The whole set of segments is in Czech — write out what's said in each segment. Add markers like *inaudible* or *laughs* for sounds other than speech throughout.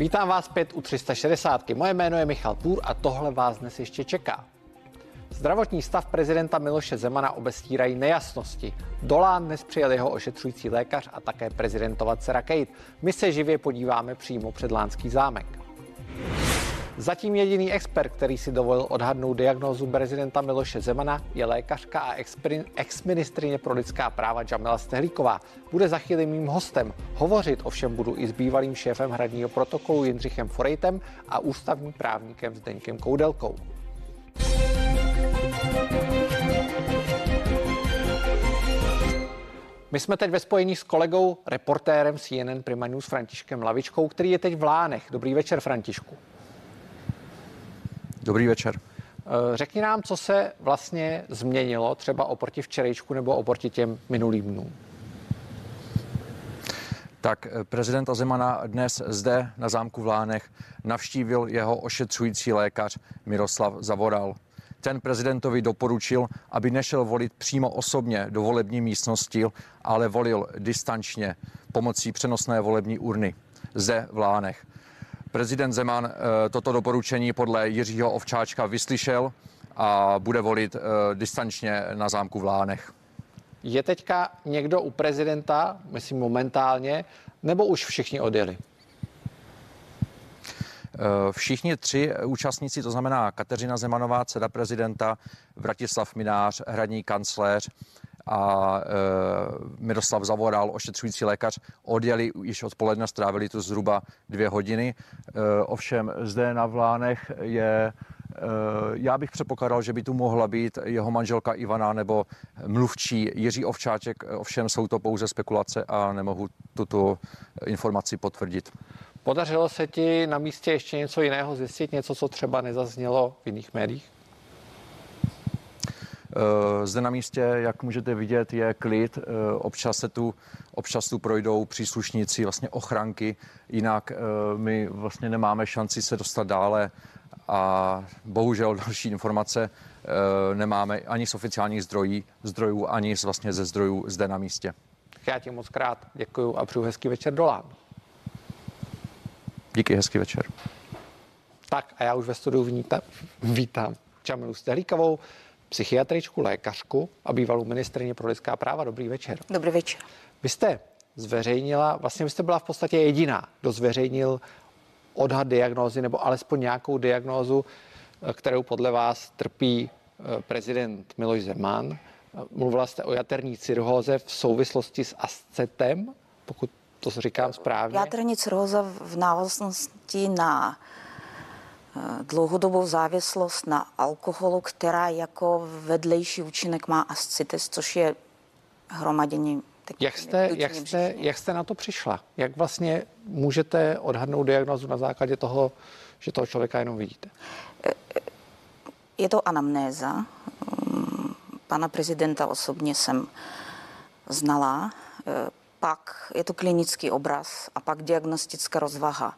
Vítám vás zpět u 360. Moje jméno je Michal Půr a tohle vás dnes ještě čeká. Zdravotní stav prezidenta Miloše Zemana obestírají nejasnosti. Dolán dnes přijel jeho ošetřující lékař a také prezidentova dcera Kate. My se živě podíváme přímo před Lánský zámek. Zatím jediný expert, který si dovolil odhadnout diagnózu prezidenta Miloše Zemana, je lékařka a exministrině pro lidská práva Jamila Stehlíková. Bude za chvíli mým hostem. Hovořit ovšem budu i s bývalým šéfem hradního protokolu Jindřichem Forejtem a ústavním právníkem Zdeňkem Koudelkou. My jsme teď ve spojení s kolegou, reportérem CNN Prima News Františkem Lavičkou, který je teď v Lánech. Dobrý večer, Františku. Dobrý večer. Eh, řekni nám, co se vlastně změnilo třeba oproti včerejšku nebo oproti těm minulým dnům. Tak eh, prezidenta Zemana dnes zde na zámku v Lánech navštívil jeho ošetřující lékař Miroslav Zavoral. Ten prezidentovi doporučil, aby nešel volit přímo osobně do volební místnosti, ale volil distančně pomocí přenosné volební urny zde v Lánech. Prezident Zeman eh, toto doporučení podle Jiřího Ovčáčka vyslyšel a bude volit eh, distančně na zámku v Lánech. Je teďka někdo u prezidenta, myslím momentálně, nebo už všichni odjeli? Eh, všichni tři účastníci, to znamená Kateřina Zemanová, dcera prezidenta, Vratislav Minář, hradní kancléř a e, Miroslav Zavoral, ošetřující lékař, odjeli již odpoledne, strávili tu zhruba dvě hodiny. E, ovšem zde na Vlánech je já bych předpokládal, že by tu mohla být jeho manželka Ivana nebo mluvčí Jiří Ovčáček, ovšem jsou to pouze spekulace a nemohu tuto informaci potvrdit. Podařilo se ti na místě ještě něco jiného zjistit, něco, co třeba nezaznělo v jiných médiích? Eh, zde na místě, jak můžete vidět, je klid. Eh, občas se tu, občas tu projdou příslušníci, vlastně ochranky, jinak eh, my vlastně nemáme šanci se dostat dále a bohužel další informace nemáme ani z oficiálních zdrojí, zdrojů, ani z, vlastně ze zdrojů zde na místě. Já ti moc krát děkuji a přeju hezký večer dolán. Díky, hezký večer. Tak a já už ve studiu vítám, vítám Čamilu Stehlíkovou, psychiatričku, lékařku a bývalou ministrině pro lidská práva. Dobrý večer. Dobrý večer. Vy jste zveřejnila, vlastně vy jste byla v podstatě jediná, kdo zveřejnil odhad diagnózy nebo alespoň nějakou diagnózu, kterou podle vás trpí eh, prezident Miloš Zeman. Mluvila jste o jaterní cirhóze v souvislosti s ascetem, pokud to říkám správně. Jaterní cirhóza v návaznosti na Eh, dlouhodobou závislost na alkoholu, která jako vedlejší účinek má ascites, což je hromadění jak jste, jak, jste, jak jste na to přišla? Jak vlastně můžete odhadnout diagnozu na základě toho, že toho člověka jenom vidíte? Je to anamnéza. Pana prezidenta osobně jsem znala. Pak je to klinický obraz a pak diagnostická rozvaha.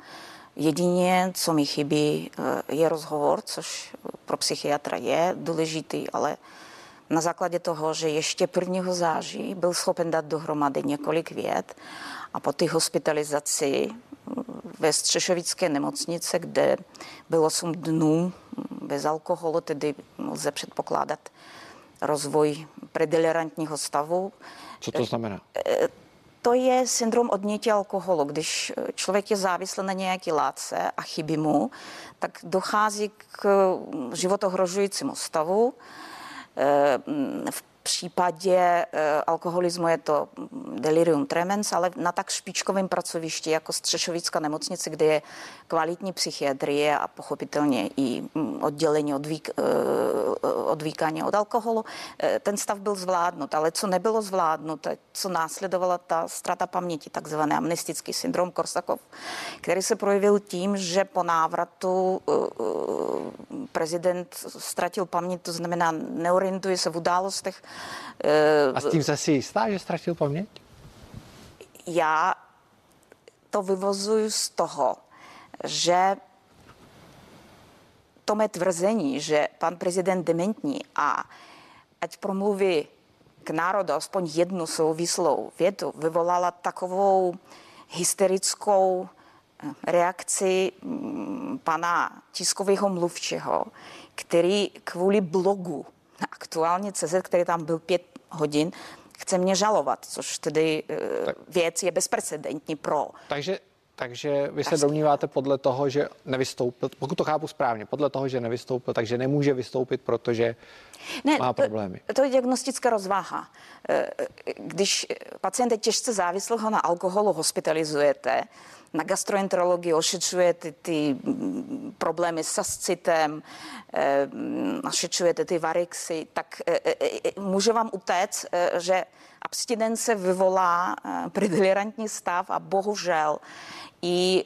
Jedině, co mi chybí, eh, je rozhovor, což pro psychiatra je důležitý, ale na základě toho, že ještě 1. září byl schopen dát dohromady několik věd a po té hospitalizaci mm, ve Střešovické nemocnice, kde bylo 8 dnů bez alkoholu, tedy lze předpokládat rozvoj predelirantního stavu. Co to znamená? Eh, to je syndrom odnětí alkoholu. Když člověk je závislý na nějaké látce a chybí mu, tak dochází k životohrožujícímu stavu. V případě eh, alkoholismu je to delirium tremens, ale na tak špičkovém pracovišti jako Střešovická nemocnice, kde je kvalitní psychiatrie a pochopitelně i mm, oddělení odvík, eh, odvíkání od alkoholu, eh, ten stav byl zvládnut. Ale co nebylo zvládnuto, co následovala ta strata paměti, takzvaný amnestický syndrom Korsakov, který se projevil tím, že po návratu prezident ztratil paměť, to znamená neorientuje se v událostech, a s tím se si jistá, že ztratil paměť? Já to vyvozuju z toho, že to mé tvrzení, že pan prezident dementní a ať promluví k národu aspoň jednu souvislou větu, vyvolala takovou hysterickou reakci mm, pana tiskového mluvčího, který kvůli blogu aktuálně CZ, který tam byl pět hodin, chce mě žalovat, což tedy eh, tak. věc je bezprecedentní pro. Takže takže vy se domníváte podle toho, že nevystoupil, pokud to chápu správně, podle toho, že nevystoupil, takže nemůže vystoupit, protože ne, má problémy. To, to je diagnostická rozvaha. Eh, když pacient je těžce závislého na alkoholu hospitalizujete, na gastroenterologii ošetřujete ty mm, problémy s ascitem, eh, ošetřujete ty varixy, tak může vám utéct, že abstinence vyvolá predelirantní stav a bohužel i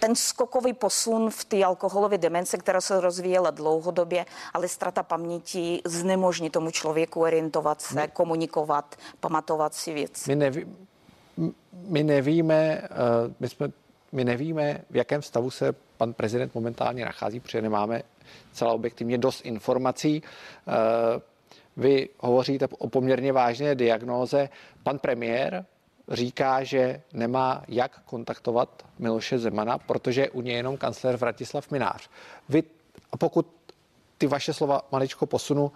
ten skokový posun v té alkoholové demence, která se rozvíjela dlouhodobě, ale strata paměti znemožní tomu člověku orientovat se, komunikovat, pamatovat si věci. My, neví, my nevíme, e, my, jsme, my nevíme, v jakém stavu se pan prezident momentálně nachází, protože nemáme celá objektivně dost informací. Vy hovoříte o poměrně vážné diagnóze. Pan premiér říká, že nemá jak kontaktovat Miloše Zemana, protože u něj jenom kancler Vratislav Minář. Vy, a pokud ty vaše slova maličko posunu,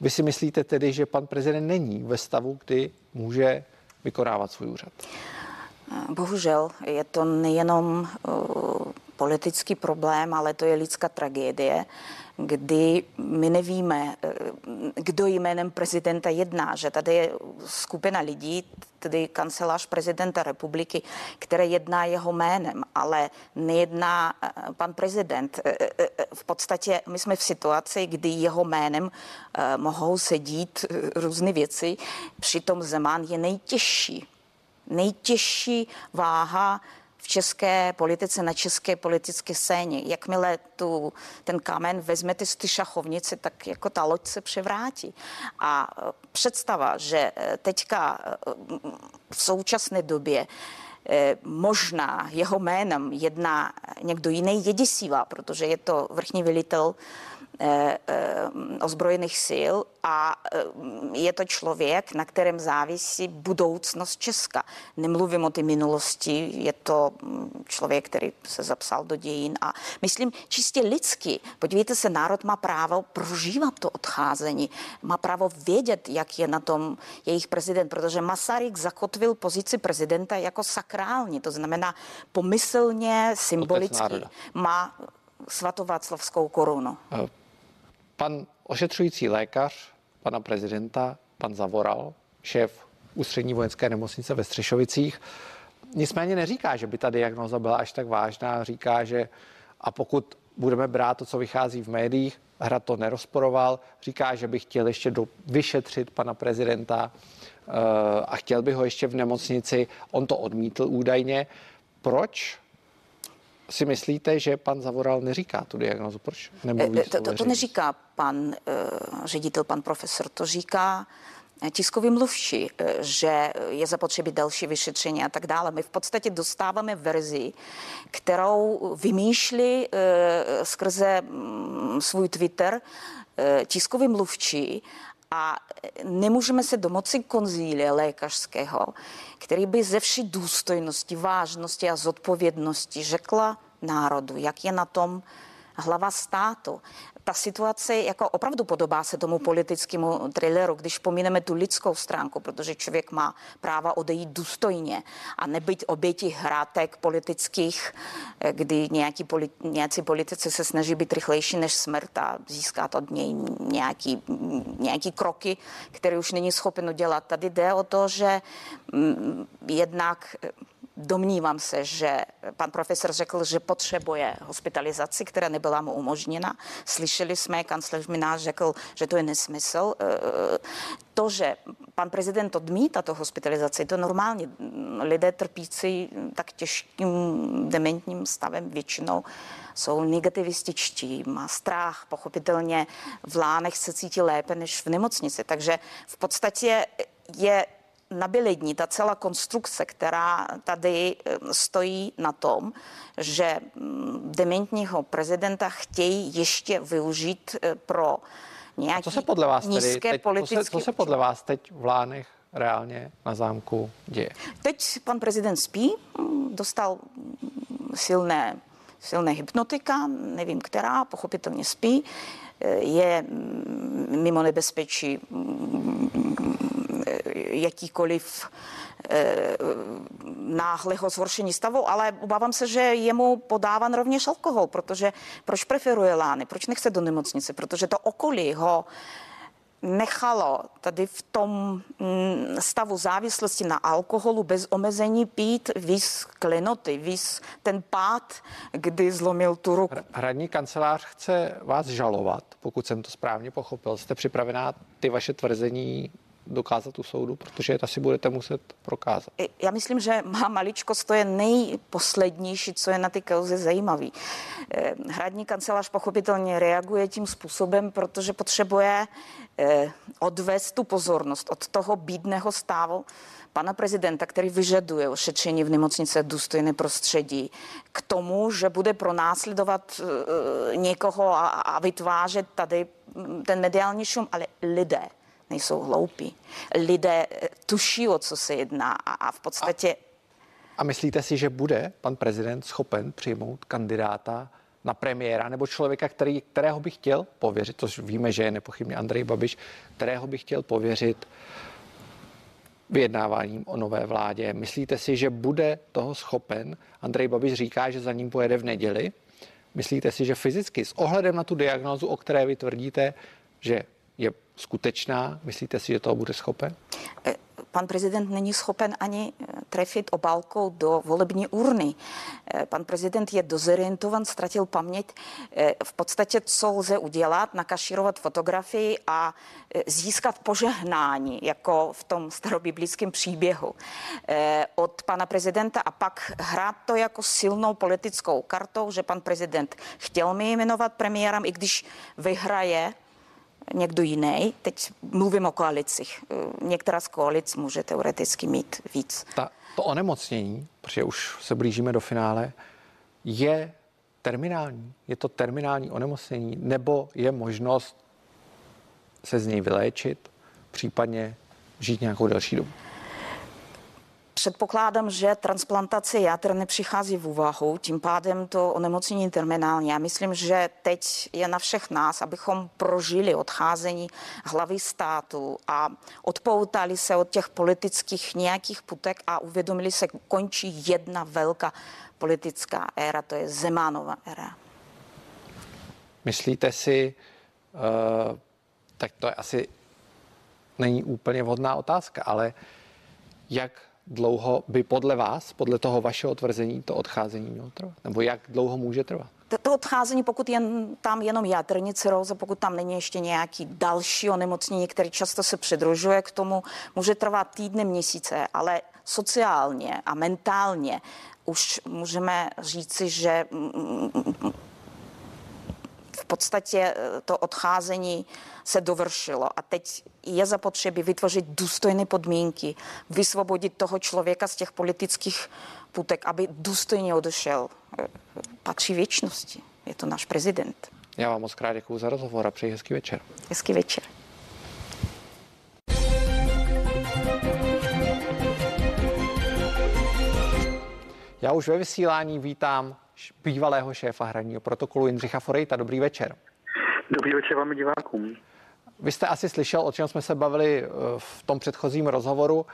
vy si myslíte tedy, že pan prezident není ve stavu, kdy může vykonávat svůj úřad? Bohužel je to nejenom uh, politický problém, ale to je lidská tragédie kdy my nevíme, eh, kdo jménem prezidenta jedná, že tady je skupina lidí, tedy kancelář prezidenta republiky, které jedná jeho jménem, ale nejedná eh, pan prezident. V podstatě my jsme v situaci, kdy jeho jménem mohou sedít různé věci, přitom Zeman je nejtěžší nejtěžší váha v české politice, na české politické scéně. Jakmile tu, ten kámen vezmete z ty šachovnice, tak jako ta loď se převrátí. A e, představa, že e, teďka e, v současné době možná jeho jménem jedná někdo jiný je děsivá, protože je to vrchní velitel ozbrojených sil a eh, je to člověk, na kterém závisí budoucnost Česka. Nemluvím o té minulosti, je to mm, člověk, který se zapsal do dějin a myslím čistě lidsky. Podívejte se, národ má právo prožívat to odcházení, má právo vědět, jak je na tom jejich prezident, protože Masaryk zakotvil pozici prezidenta jako sakrální, to znamená pomyslně, symbolicky má svatováclavskou korunu. Pan ošetřující lékař pana prezidenta, pan Zavoral, šéf ústřední vojenské nemocnice ve Střešovicích, nicméně neříká, že by ta diagnoza byla až tak vážná. Říká, že a pokud budeme brát to, co vychází v médiích, hra to nerozporoval, říká, že by chtěl ještě do, vyšetřit pana prezidenta uh, a chtěl by ho ještě v nemocnici. On to odmítl údajně. Proč si myslíte, že pan Zavoral neříká tu diagnozu? Proč nemluví eh, to, to, to neříká pan uh, ředitel, pan profesor, to říká tiskový mluvčí, eh, že je zapotřebí další vyšetření a tak dále. My v podstatě dostáváme verzi, kterou vymýšlí skrze um, svůj Twitter tiskový mluvčí a nemůžeme se domoci konzílie lékařského, který by ze vší důstojnosti, vážnosti a zodpovědnosti řekla národu, jak je na tom hlava státu ta situace jako opravdu podobá se tomu politickému thrilleru, když pomineme tu lidskou stránku, protože člověk má práva odejít důstojně a nebyt oběti hrátek politických, eh, kdy nějaký politi- nějací politici se snaží být rychlejší než smrt a získat od něj nějaký, nějaký kroky, které už není schopen udělat. Tady jde o to, že mm, jednak Domnívám se, že pan profesor řekl, že potřebuje hospitalizaci, která nebyla mu umožněna. Slyšeli jsme, kancléř Minář řekl, že to je nesmysl. E, to, že pan prezident odmítá to hospitalizaci, to normálně. Lidé trpící tak těžkým dementním stavem většinou jsou negativističtí, má strach, pochopitelně v lánech se cítí lépe než v nemocnici. Takže v podstatě je nabílední, ta celá konstrukce, která tady eh, stojí na tom, že mm, dementního prezidenta chtějí ještě využít eh, pro nějaké co se podle vás nízké tedy, teď, politické... Co se, co se podle vás teď v Lánech reálně na zámku děje? Teď pan prezident spí, dostal silné, silné hypnotika, nevím která, pochopitelně spí, je mimo nebezpečí jakýkoliv eh, náhleho zhoršení stavu, ale obávám se, že je mu podáván rovněž alkohol, protože proč preferuje lány, proč nechce do nemocnice, protože to okolí ho nechalo tady v tom mm, stavu závislosti na alkoholu bez omezení pít víc klenoty, víc ten pád, kdy zlomil tu ruku. Hradní kancelář chce vás žalovat, pokud jsem to správně pochopil. Jste připravená ty vaše tvrzení dokázat u soudu, protože to si budete muset prokázat. Já myslím, že má maličkost, to je nejposlednější, co je na ty kauzy zajímavý. Eh, hradní kancelář pochopitelně reaguje tím způsobem, protože potřebuje eh, odvést tu pozornost od toho bídného stavu pana prezidenta, který vyžaduje ošetření v nemocnici důstojné prostředí, k tomu, že bude pronásledovat eh, někoho a, a vytvářet tady mm, ten mediální šum, ale lidé nejsou hloupí. Lidé eh, tuší, o co se jedná a, a v podstatě... A, a myslíte si, že bude pan prezident schopen přijmout kandidáta na premiéra nebo člověka, který, kterého by chtěl pověřit, což víme, že je nepochybně Andrej Babiš, kterého by chtěl pověřit vyjednáváním o nové vládě. Myslíte si, že bude toho schopen? Andrej Babiš říká, že za ním pojede v neděli. Myslíte si, že fyzicky s ohledem na tu diagnózu, o které vy tvrdíte, že skutečná? Myslíte si, že toho bude schopen? Eh, pan prezident není schopen ani eh, trefit obálkou do volební urny. Eh, pan prezident je dozorientovan, ztratil paměť. V podstatě, co lze udělat, nakašírovat fotografii a získat požehnání, jako v tom starobiblickém příběhu od pana prezidenta a pak hrát to jako silnou politickou kartou, že pan prezident chtěl mi jmenovat premiérem, i když vyhraje někdo jiný. Teď mluvím o koalicích. Některá z koalic může teoreticky mít víc. Ta, to onemocnění, protože už se blížíme do finále, je terminální. Je to terminální onemocnění, nebo je možnost se z něj vyléčit, případně žít nějakou delší dobu? Předpokládám, že transplantace játer nepřichází v úvahu, tím pádem to onemocnění terminální. Já myslím, že teď je na všech nás, abychom prožili odcházení hlavy státu a odpoutali se od těch politických nějakých putek a uvědomili se, končí jedna velká politická éra, to je Zemánova éra. Myslíte si, uh, tak to je asi není úplně vhodná otázka, ale jak dlouho by podle vás, podle toho vašeho tvrzení, to odcházení mělo trvat? Nebo jak dlouho může trvat? To odcházení, pokud je tam jenom játrní ciróza, pokud tam není ještě nějaký další onemocnění, který často se přidružuje k tomu, může trvat týdny, měsíce, ale sociálně a mentálně už můžeme říci, že v podstatě to odcházení se dovršilo a teď je zapotřebí vytvořit důstojné podmínky, vysvobodit toho člověka z těch politických putek, aby důstojně odešel. Patří věčnosti. Je to náš prezident. Já vám moc krát děkuji za rozhovor a přeji hezký večer. Hezký večer. Já už ve vysílání vítám bývalého šéfa hraního protokolu Jindřicha Forejta. Dobrý večer. Dobrý večer vám divákům. Vy jste asi slyšel, o čem jsme se bavili eh, v tom předchozím rozhovoru.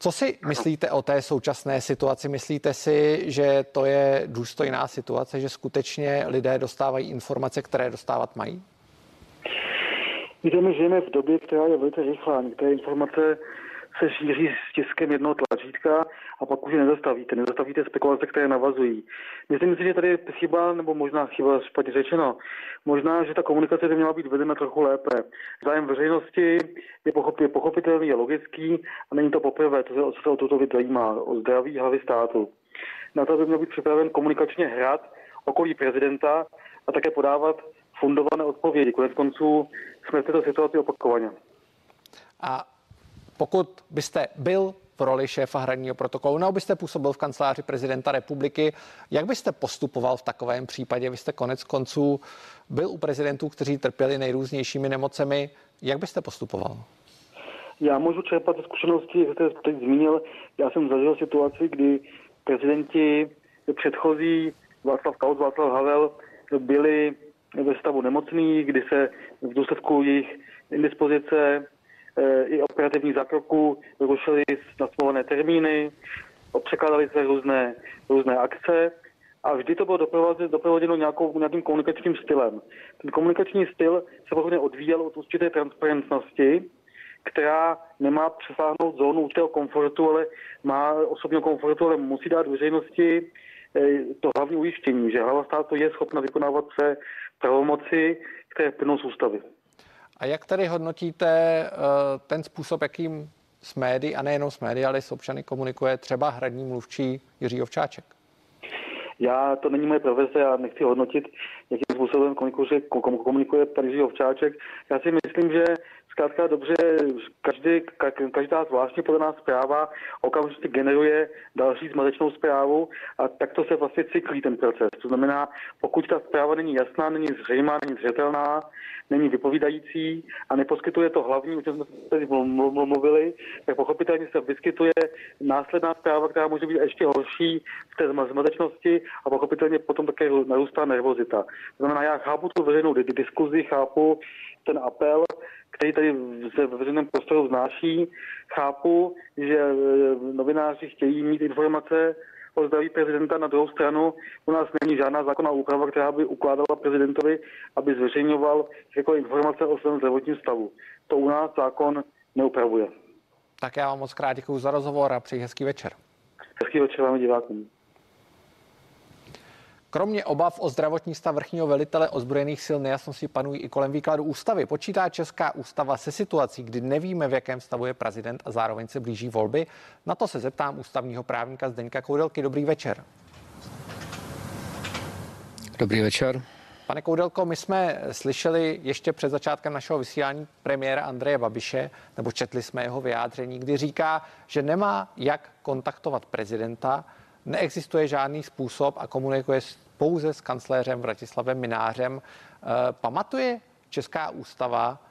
Co si myslíte o té současné situaci? Myslíte si, že to je důstojná situace, že skutečně lidé dostávají informace, které dostávat mají? Víte, my žijeme v době, která je velice rychlá. Některé informace se šíří s tiskem jednoho tlačítka a pak už je nezastavíte. Nezastavíte spekulace, které navazují. Myslím si, že tady je chyba, nebo možná chyba špatně řečeno, možná, že ta komunikace by měla být vedena trochu lépe. Zájem veřejnosti je, je pochopitelný, je logický a není to poprvé, se, co se o tuto věc zajímá, o zdraví hlavy státu. Na to by měl být připraven komunikačně hrát okolí prezidenta a také podávat fundované odpovědi. Konec konců jsme v této situaci opakovaně. A pokud byste byl v roli šéfa hradního protokolu, nebo byste působil v kanceláři prezidenta republiky, jak byste postupoval v takovém případě? Vy jste konec konců byl u prezidentů, kteří trpěli nejrůznějšími nemocemi. Jak byste postupoval? Já můžu čerpat ze zkušenosti, jak jste teď zmínil. Já jsem zažil situaci, kdy prezidenti předchozí Václav Klaus, Václav Havel byli ve stavu nemocný, kdy se v důsledku jejich indispozice i operativních zákroků rušily nasmluvané termíny, překládaly se různé, různé akce a vždy to bylo doprováděno nějakou, nějakým komunikačním stylem. Ten komunikační styl se pohodně odvíjel od určité transparentnosti, která nemá přesáhnout zónu určitého komfortu, ale má osobního komfortu, ale musí dát veřejnosti eh, to hlavní ujištění, že hlava státu je schopna vykonávat své pravomoci, které plynou z ústavy. A jak tedy hodnotíte eh, ten způsob, jakým s médií, a nejenom s médií, ale s občany komunikuje třeba hradní mluvčí Jiří Ovčáček? Já, to není moje profese, já nechci hodnotit, jakým způsobem komunikuje, komunikuje Jiří Ovčáček. Já si myslím, že zkrátka dobře, každý, každá zvláštně podaná zpráva okamžitě generuje další zmatečnou zprávu a takto se vlastně cyklí ten proces. To znamená, pokud ta zpráva není jasná, není zřejmá, není zřetelná, není vypovídající a neposkytuje to hlavní, o čem jsme tady mluvili, tak pochopitelně se vyskytuje následná zpráva, která může být ještě horší v té zmatečnosti a pochopitelně potom také narůstá nervozita. To znamená, já chápu tu veřejnou diskuzi, chápu ten apel, který tady se ve veřejném prostoru vznáší. Chápu, že e, novináři chtějí mít informace o zdraví prezidenta. Na druhou stranu u nás není žádná zákonná úprava, která by ukládala prezidentovi, aby zveřejňoval jako informace o svém zdravotním stavu. To u nás zákon neupravuje. Tak já vám moc krát děkuji za rozhovor a přeji hezký večer. Hezký večer vám divákům. Kromě obav o zdravotní stav vrchního velitele ozbrojených sil nejasnosti panují i kolem výkladu ústavy. Počítá Česká ústava se situací, kdy nevíme, v jakém stavu je prezident a zároveň se blíží volby? Na to se zeptám ústavního právníka Zdeňka Koudelky. Dobrý večer. Dobrý večer. Pane Koudelko, my jsme slyšeli ještě před začátkem našeho vysílání premiéra Andreje Babiše, nebo četli jsme jeho vyjádření, kdy říká, že nemá jak kontaktovat prezidenta, neexistuje žádný způsob a komunikuje pouze s kancléřem Vratislavem Minářem. Eh, pamatuje Česká ústava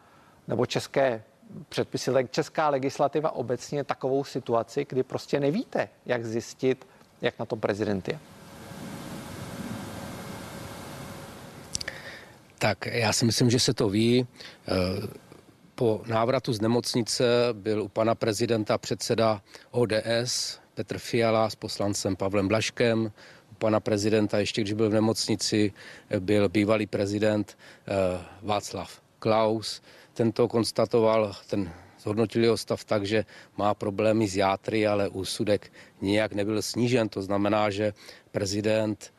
nebo české předpisy, česká legislativa obecně takovou situaci, kdy prostě nevíte, jak zjistit, jak na to prezident je? Tak já si myslím, že se to ví. Eh, po návratu z nemocnice byl u pana prezidenta předseda ODS Petr Fiala s poslancem Pavlem Blaškem, u pana prezidenta, ještě když byl v nemocnici, byl bývalý prezident eh, Václav Klaus. Tento konstatoval, ten zhodnotil jeho stav tak, že má problémy s játry, ale úsudek nijak nebyl snížen. To znamená, že prezident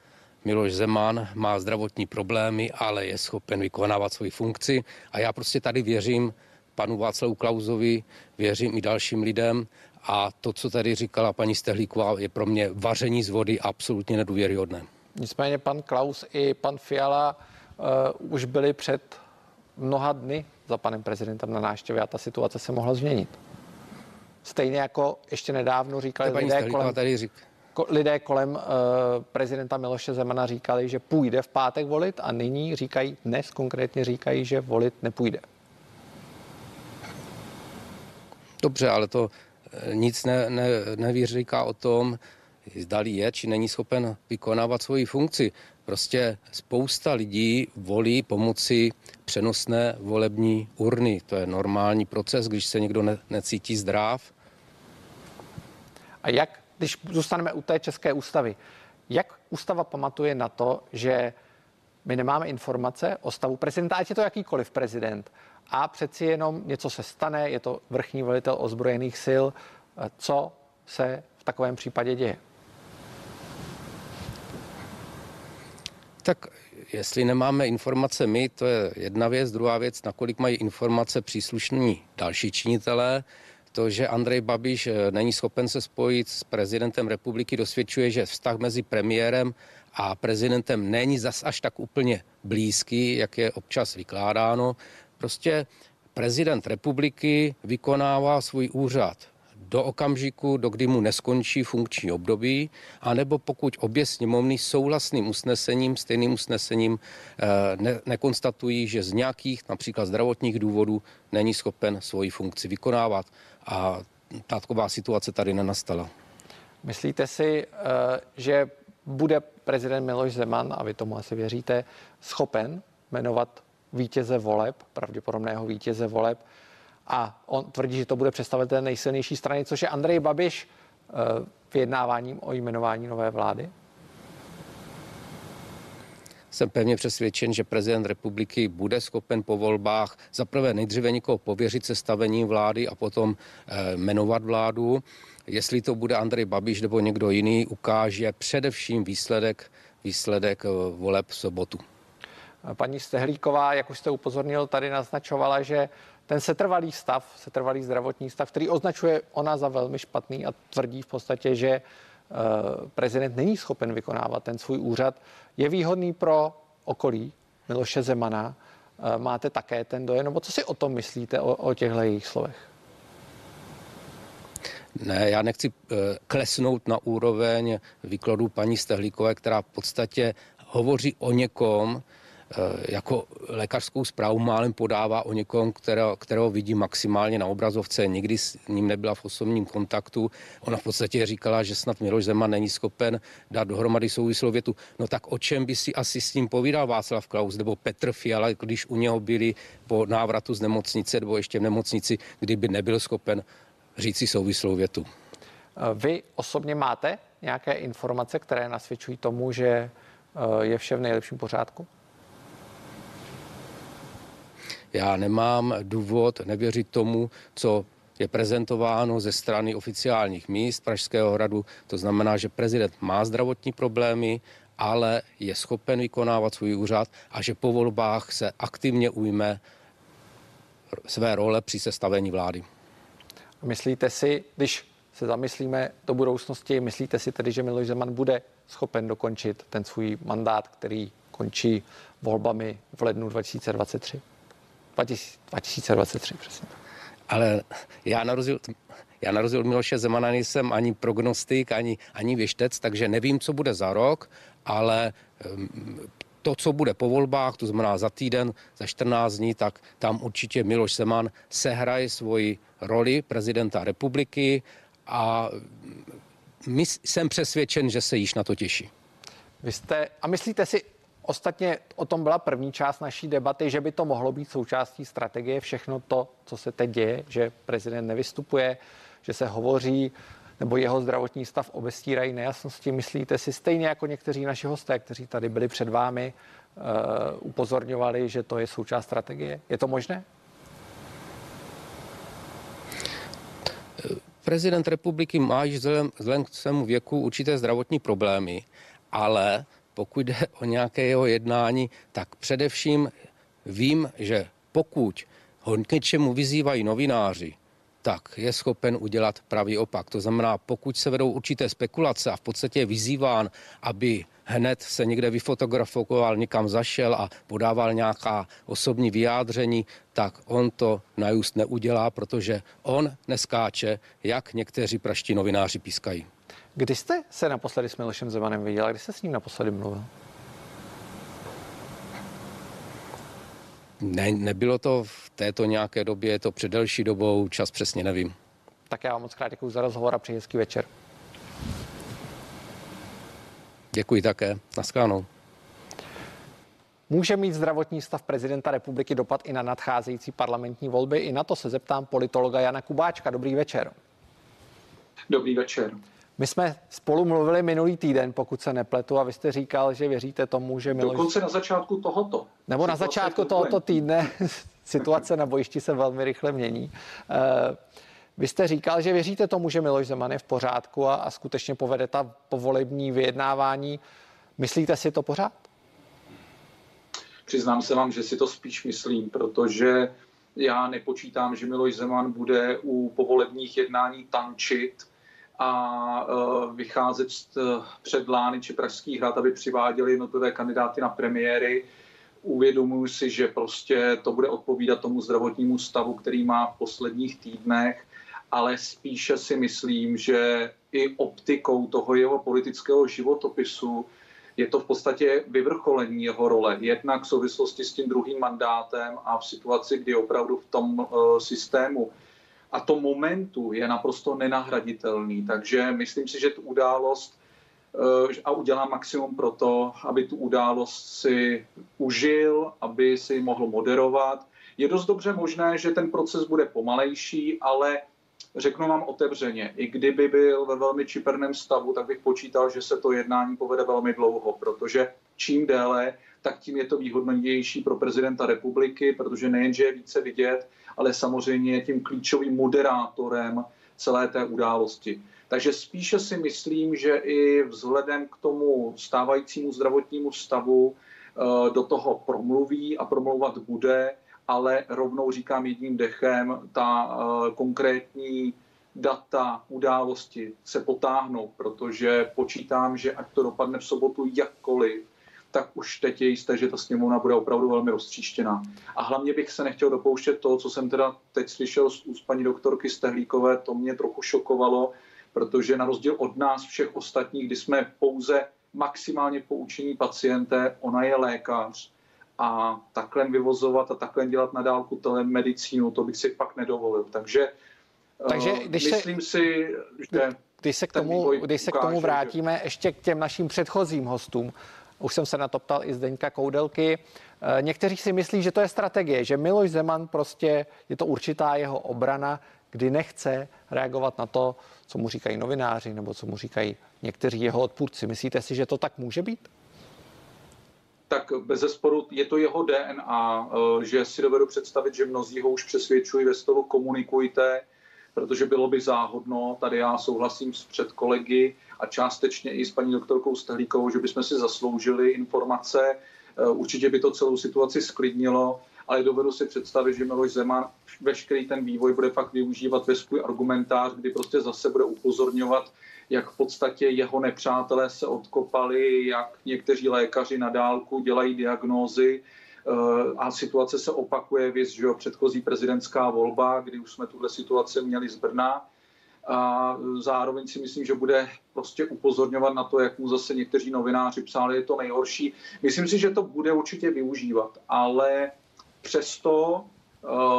Miloš Zeman má zdravotní problémy, ale je schopen vykonávat svoji funkci. A já prostě tady věřím panu Václavu Klauzovi, věřím i dalším lidem a to, co tady říkala paní Stehlíková, je pro mě vaření z vody absolutně nedůvěryhodné. Nicméně pan Klaus i pan Fiala uh, už byli před mnoha dny za panem prezidentem na návštěvě a ta situace se mohla změnit. Stejně jako ještě nedávno říkali lidé kolem, tady řík... ko, lidé kolem uh, prezidenta Miloše Zemana říkali, že půjde v pátek volit a nyní říkají, dnes konkrétně říkají, že volit nepůjde. Dobře, ale to nic ne, ne, nevyříká o tom, zdali je či není schopen vykonávat svoji funkci. Prostě spousta lidí volí pomocí přenosné volební urny. To je normální proces, když se někdo ne, necítí zdrav. A jak, když zůstaneme u té České ústavy, jak ústava pamatuje na to, že my nemáme informace o stavu prezidenta, ať je to jakýkoliv prezident, a přeci jenom něco se stane, je to vrchní velitel ozbrojených sil, co se v takovém případě děje? Tak jestli nemáme informace my, to je jedna věc. Druhá věc, nakolik mají informace příslušní další činitelé. To, že Andrej Babiš eh, není schopen se spojit s prezidentem republiky, dosvědčuje, že vztah mezi premiérem a prezidentem není zas až tak úplně blízký, jak je občas vykládáno. Prostě prezident republiky vykonává svůj úřad do okamžiku, do kdy mu neskončí funkční období, anebo pokud obě sněmovny souhlasným usnesením, stejným usnesením eh, ne, nekonstatují, že z nějakých například zdravotních důvodů není schopen svoji funkci vykonávat. A taková situace tady nenastala. Myslíte si, eh, že bude prezident Miloš Zeman, a vy tomu asi věříte, schopen jmenovat vítěze voleb, pravděpodobného vítěze voleb, a on tvrdí, že to bude představitel nejsilnější strany, což je Andrej Babiš eh, vyjednáváním o jmenování nové vlády? Jsem pevně přesvědčen, že prezident republiky bude schopen po volbách zaprvé nejdříve někoho pověřit sestavením vlády a potom eh, jmenovat vládu. Jestli to bude Andrej Babiš nebo někdo jiný, ukáže především výsledek, výsledek eh, voleb v sobotu. Paní Stehlíková, jak už jste upozornil, tady naznačovala, že ten setrvalý stav, setrvalý zdravotní stav, který označuje ona za velmi špatný a tvrdí v podstatě, že eh, prezident není schopen vykonávat ten svůj úřad, je výhodný pro okolí Miloše Zemana. Eh, máte také ten dojem, nebo co si o tom myslíte, o, o těchto jejich slovech? Ne, já nechci eh, klesnout na úroveň výkladu paní Stehlíkové, která v podstatě hovoří o někom, jako lékařskou zprávu málem podává o někom, kterého, kterého vidí maximálně na obrazovce, nikdy s ním nebyla v osobním kontaktu. Ona v podstatě říkala, že snad Miloš Zeman není schopen dát dohromady souvislou větu. No tak o čem by si asi s tím povídal Václav Klaus nebo Petr Fiala, když u něho byli po návratu z nemocnice nebo ještě v nemocnici, kdyby nebyl schopen říct si souvislou větu. Eh, vy osobně máte nějaké informace, které nasvědčují tomu, že eh, je vše v nejlepším pořádku? Já nemám důvod nevěřit tomu, co je prezentováno ze strany oficiálních míst Pražského hradu. To znamená, že prezident má zdravotní problémy, ale je schopen vykonávat svůj úřad a že po volbách se aktivně ujme své role při sestavení vlády. Myslíte si, když se zamyslíme do budoucnosti, myslíte si tedy, že Miloš Zeman bude schopen dokončit ten svůj mandát, který končí volbami v lednu 2023? 2023, přesně. Ale já na rozdíl, já na rozdíl od Miloše Zemana nejsem ani prognostik, ani, ani věštec, takže nevím, co bude za rok, ale to, co bude po volbách, to znamená za týden, za 14 dní, tak tam určitě Miloš Zeman sehraje svoji roli prezidenta republiky a my, jsem přesvědčen, že se již na to těší. Vy jste, a myslíte si, Ostatně o tom byla první část naší debaty, že by to mohlo být součástí strategie všechno to, co se teď děje, že prezident nevystupuje, že se hovoří, nebo jeho zdravotní stav obestírají nejasnosti. Myslíte si stejně jako někteří naši hosté, kteří tady byli před vámi, uh, upozorňovali, že to je součást strategie? Je to možné? Prezident republiky má již vzhledem k svému věku určité zdravotní problémy, ale pokud jde o nějaké jeho jednání, tak především vím, že pokud ho k něčemu vyzývají novináři, tak je schopen udělat pravý opak. To znamená, pokud se vedou určité spekulace a v podstatě je vyzýván, aby hned se někde vyfotografoval, někam zašel a podával nějaká osobní vyjádření, tak on to najust neudělá, protože on neskáče, jak někteří praští novináři pískají. Kdy jste se naposledy s Milošem Zemanem viděl? Kdy jste s ním naposledy mluvil? Ne, nebylo to v této nějaké době, je to před delší dobou, čas přesně nevím. Tak já vám moc krát děkuji za rozhovor a přeji hezký večer. Děkuji také. Naschledanou. Může mít zdravotní stav prezidenta republiky dopad i na nadcházející parlamentní volby? I na to se zeptám politologa Jana Kubáčka. Dobrý večer. Dobrý večer. My jsme spolu mluvili minulý týden, pokud se nepletu, a vy jste říkal, že věříte tomu, že Miloš... Dokonce na začátku tohoto. Nebo na začátku tohoto týdne *laughs* situace na bojišti se velmi rychle mění. Eh, vy jste říkal, že věříte tomu, že Miloš Zeman je v pořádku a, a skutečně povede ta povolební vyjednávání. Myslíte si to pořád? Přiznám se vám, že si to spíš myslím, protože já nepočítám, že Miloš Zeman bude u povolebních jednání tančit a e, vycházet před Lány či Pražský hrad, aby přiváděli jednotlivé kandidáty na premiéry. Uvědomuji si, že prostě to bude odpovídat tomu zdravotnímu stavu, který má v posledních týdnech ale spíše si myslím, že i optikou toho jeho politického životopisu je to v podstatě vyvrcholení jeho role. Jednak v souvislosti s tím druhým mandátem a v situaci, kdy opravdu v tom uh, systému a to momentu je naprosto nenahraditelný. Takže myslím si, že tu událost uh, a udělá maximum pro to, aby tu událost si užil, aby si ji mohl moderovat. Je dost dobře možné, že ten proces bude pomalejší, ale Řeknu vám otevřeně, i kdyby byl ve velmi čiperném stavu, tak bych počítal, že se to jednání povede velmi dlouho, protože čím déle, tak tím je to výhodnější pro prezidenta republiky, protože nejenže je více vidět, ale samozřejmě je tím klíčovým moderátorem celé té události. Takže spíše si myslím, že i vzhledem k tomu stávajícímu zdravotnímu stavu eh, do toho promluví a promlouvat bude, ale rovnou říkám jedním dechem, ta uh, konkrétní data, události se potáhnou, protože počítám, že ať to dopadne v sobotu jakkoliv, tak už teď je jisté, že ta sněmovna bude opravdu velmi roztříštěná. A hlavně bych se nechtěl dopouštět toho, co jsem teda teď slyšel z úst paní doktorky Stehlíkové, to mě trochu šokovalo, protože na rozdíl od nás všech ostatních, kdy jsme pouze maximálně poučení pacienté, ona je lékař, a takhle vyvozovat a takhle dělat na dálku telemedicínu, to bych si pak nedovolil. Takže, Takže eh, když myslím se, si, že když se k tomu, když se k tomu vrátíme, ještě k těm našim předchozím hostům, už jsem se na to ptal i Zdeňka Koudelky. Eh, někteří si myslí, že to je strategie, že Miloš Zeman prostě je to určitá jeho obrana, kdy nechce reagovat na to, co mu říkají novináři nebo co mu říkají někteří jeho odpůrci. Myslíte si, že to tak může být? tak bez zesporu je to jeho DNA, eh, že si dovedu představit, že mnozí ho už přesvědčují ve stolu komunikujte, protože bylo by záhodno, tady já souhlasím s předkolegy a částečně i s paní doktorkou Stehlíkovou, že bychom si zasloužili informace, eh, určitě by to celou situaci sklidnilo, ale dovedu si představit, že Miloš Zeman veškerý ten vývoj bude fakt využívat ve svůj argumentář, kdy prostě zase bude upozorňovat jak v podstatě jeho nepřátelé se odkopali, jak někteří lékaři na dálku dělají diagnózy a situace se opakuje, víc, že jo, předchozí prezidentská volba, kdy už jsme tuhle situaci měli z Brna. A zároveň si myslím, že bude prostě upozorňovat na to, jak mu zase někteří novináři psali, je to nejhorší. Myslím si, že to bude určitě využívat, ale přesto Eh,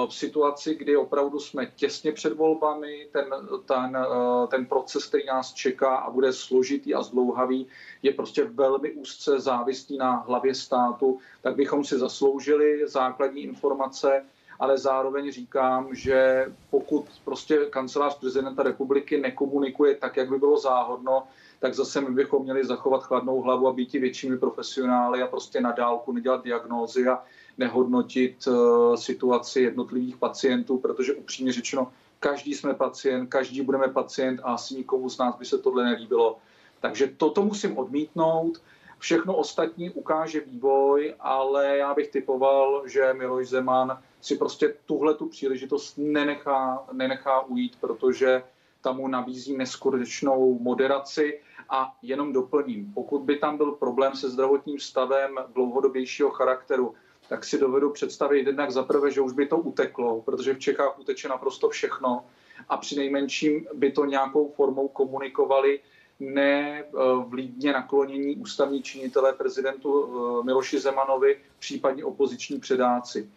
v situaci, kdy opravdu jsme těsně před volbami, ten, ten, eh, ten proces, který nás čeká a bude složitý a zdlouhavý, je prostě velmi úzce závislý na hlavě státu, tak bychom si zasloužili základní informace, ale zároveň říkám, že pokud prostě kancelář prezidenta republiky nekomunikuje tak, jak by bylo záhodno, tak zase my bychom měli zachovat chladnou hlavu a být většími profesionály a prostě na dálku nedělat diagnózy a nehodnotit uh, situaci jednotlivých pacientů, protože upřímně řečeno, každý jsme pacient, každý budeme pacient a asi nikomu z nás by se tohle nelíbilo. Takže toto musím odmítnout. Všechno ostatní ukáže vývoj, ale já bych typoval, že Miloš Zeman si prostě tuhle tu příležitost nenechá, nenechá ujít, protože tam mu nabízí neskutečnou moderaci a jenom doplním, pokud by tam byl problém se zdravotním stavem dlouhodobějšího charakteru, tak si dovedu představit jednak za prvé, že už by to uteklo, protože v Čechách uteče naprosto všechno a při nejmenším by to nějakou formou komunikovali ne eh, v lídně naklonění ústavní činitelé prezidentu eh, Miloši Zemanovi, případně opoziční předáci.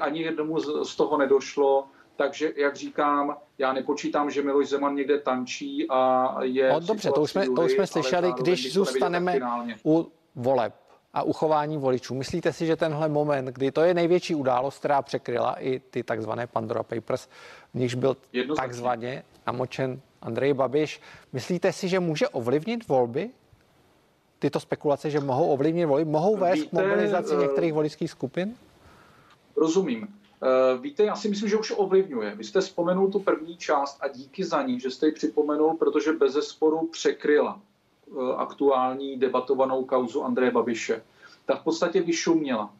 Ani jednomu z toho nedošlo, takže, jak říkám, já nepočítám, že Miloš Zeman někde tančí a je... No, dobře, to už jsme, to už jsme slyšeli, když zůstaneme u voleb a uchování voličů. Myslíte si, že tenhle moment, kdy to je největší událost, která překryla i ty takzvané Pandora Papers, v nichž byl takzvaně namočen Andrej Babiš, myslíte si, že může ovlivnit volby? Tyto spekulace, že mohou ovlivnit volby, mohou vést Víte, k mobilizaci uh, některých voličských skupin? Rozumím. Uh, víte, já si myslím, že už ovlivňuje. Vy jste vzpomenul tu první část a díky za ní, že jste ji připomenul, protože bez sporu překryla Eh, aktuální debatovanou kauzu Andreje Babiše, tak v podstatě vyšuměla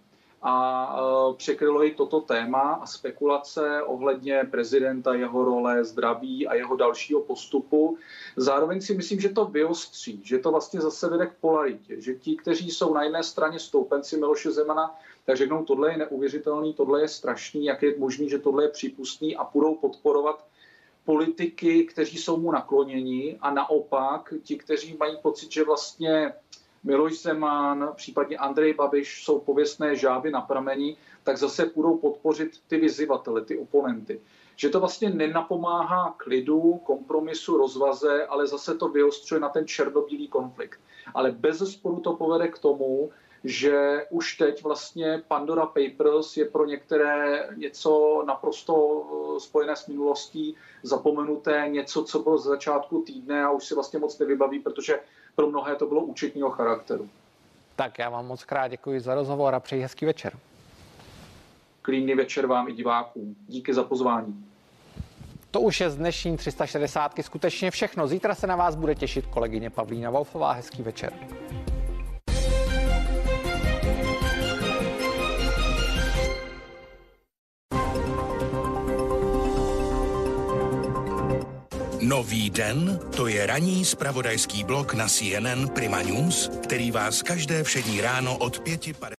a eh, překrylo i toto téma a spekulace ohledně prezidenta, jeho role, zdraví a jeho dalšího postupu. Zároveň si myslím, že to vyostří, že to vlastně zase vede k polaritě, že ti, kteří jsou na jedné straně stoupenci Miloše Zemana, tak řeknou, tohle je neuvěřitelný, tohle je strašný, jak je možný, že tohle je přípustný a budou podporovat politiky, kteří jsou mu nakloněni a naopak ti, kteří mají pocit, že vlastně Miloš Zeman, případně Andrej Babiš jsou pověstné žáby na pramení, tak zase budou podpořit ty vyzývatele, ty oponenty. Že to vlastně nenapomáhá klidu, kompromisu, rozvaze, ale zase to vyostřuje na ten černobílý konflikt. Ale bez sporu to povede k tomu, že už teď vlastně Pandora Papers je pro některé něco naprosto eh, spojené s minulostí, zapomenuté, něco, co bylo z začátku týdne a už si vlastně moc nevybaví, protože pro mnohé to bylo účetního charakteru. Tak já vám moc krát děkuji za rozhovor a přeji hezký večer. Klidný večer vám i divákům. Díky za pozvání. To už je z dnešní 360 skutečně všechno. Zítra se na vás bude těšit kolegyně Pavlína Wolfová. Hezký večer. Nový den, to je ranní spravodajský blok na CNN Prima News, který vás každé všední ráno od 5.50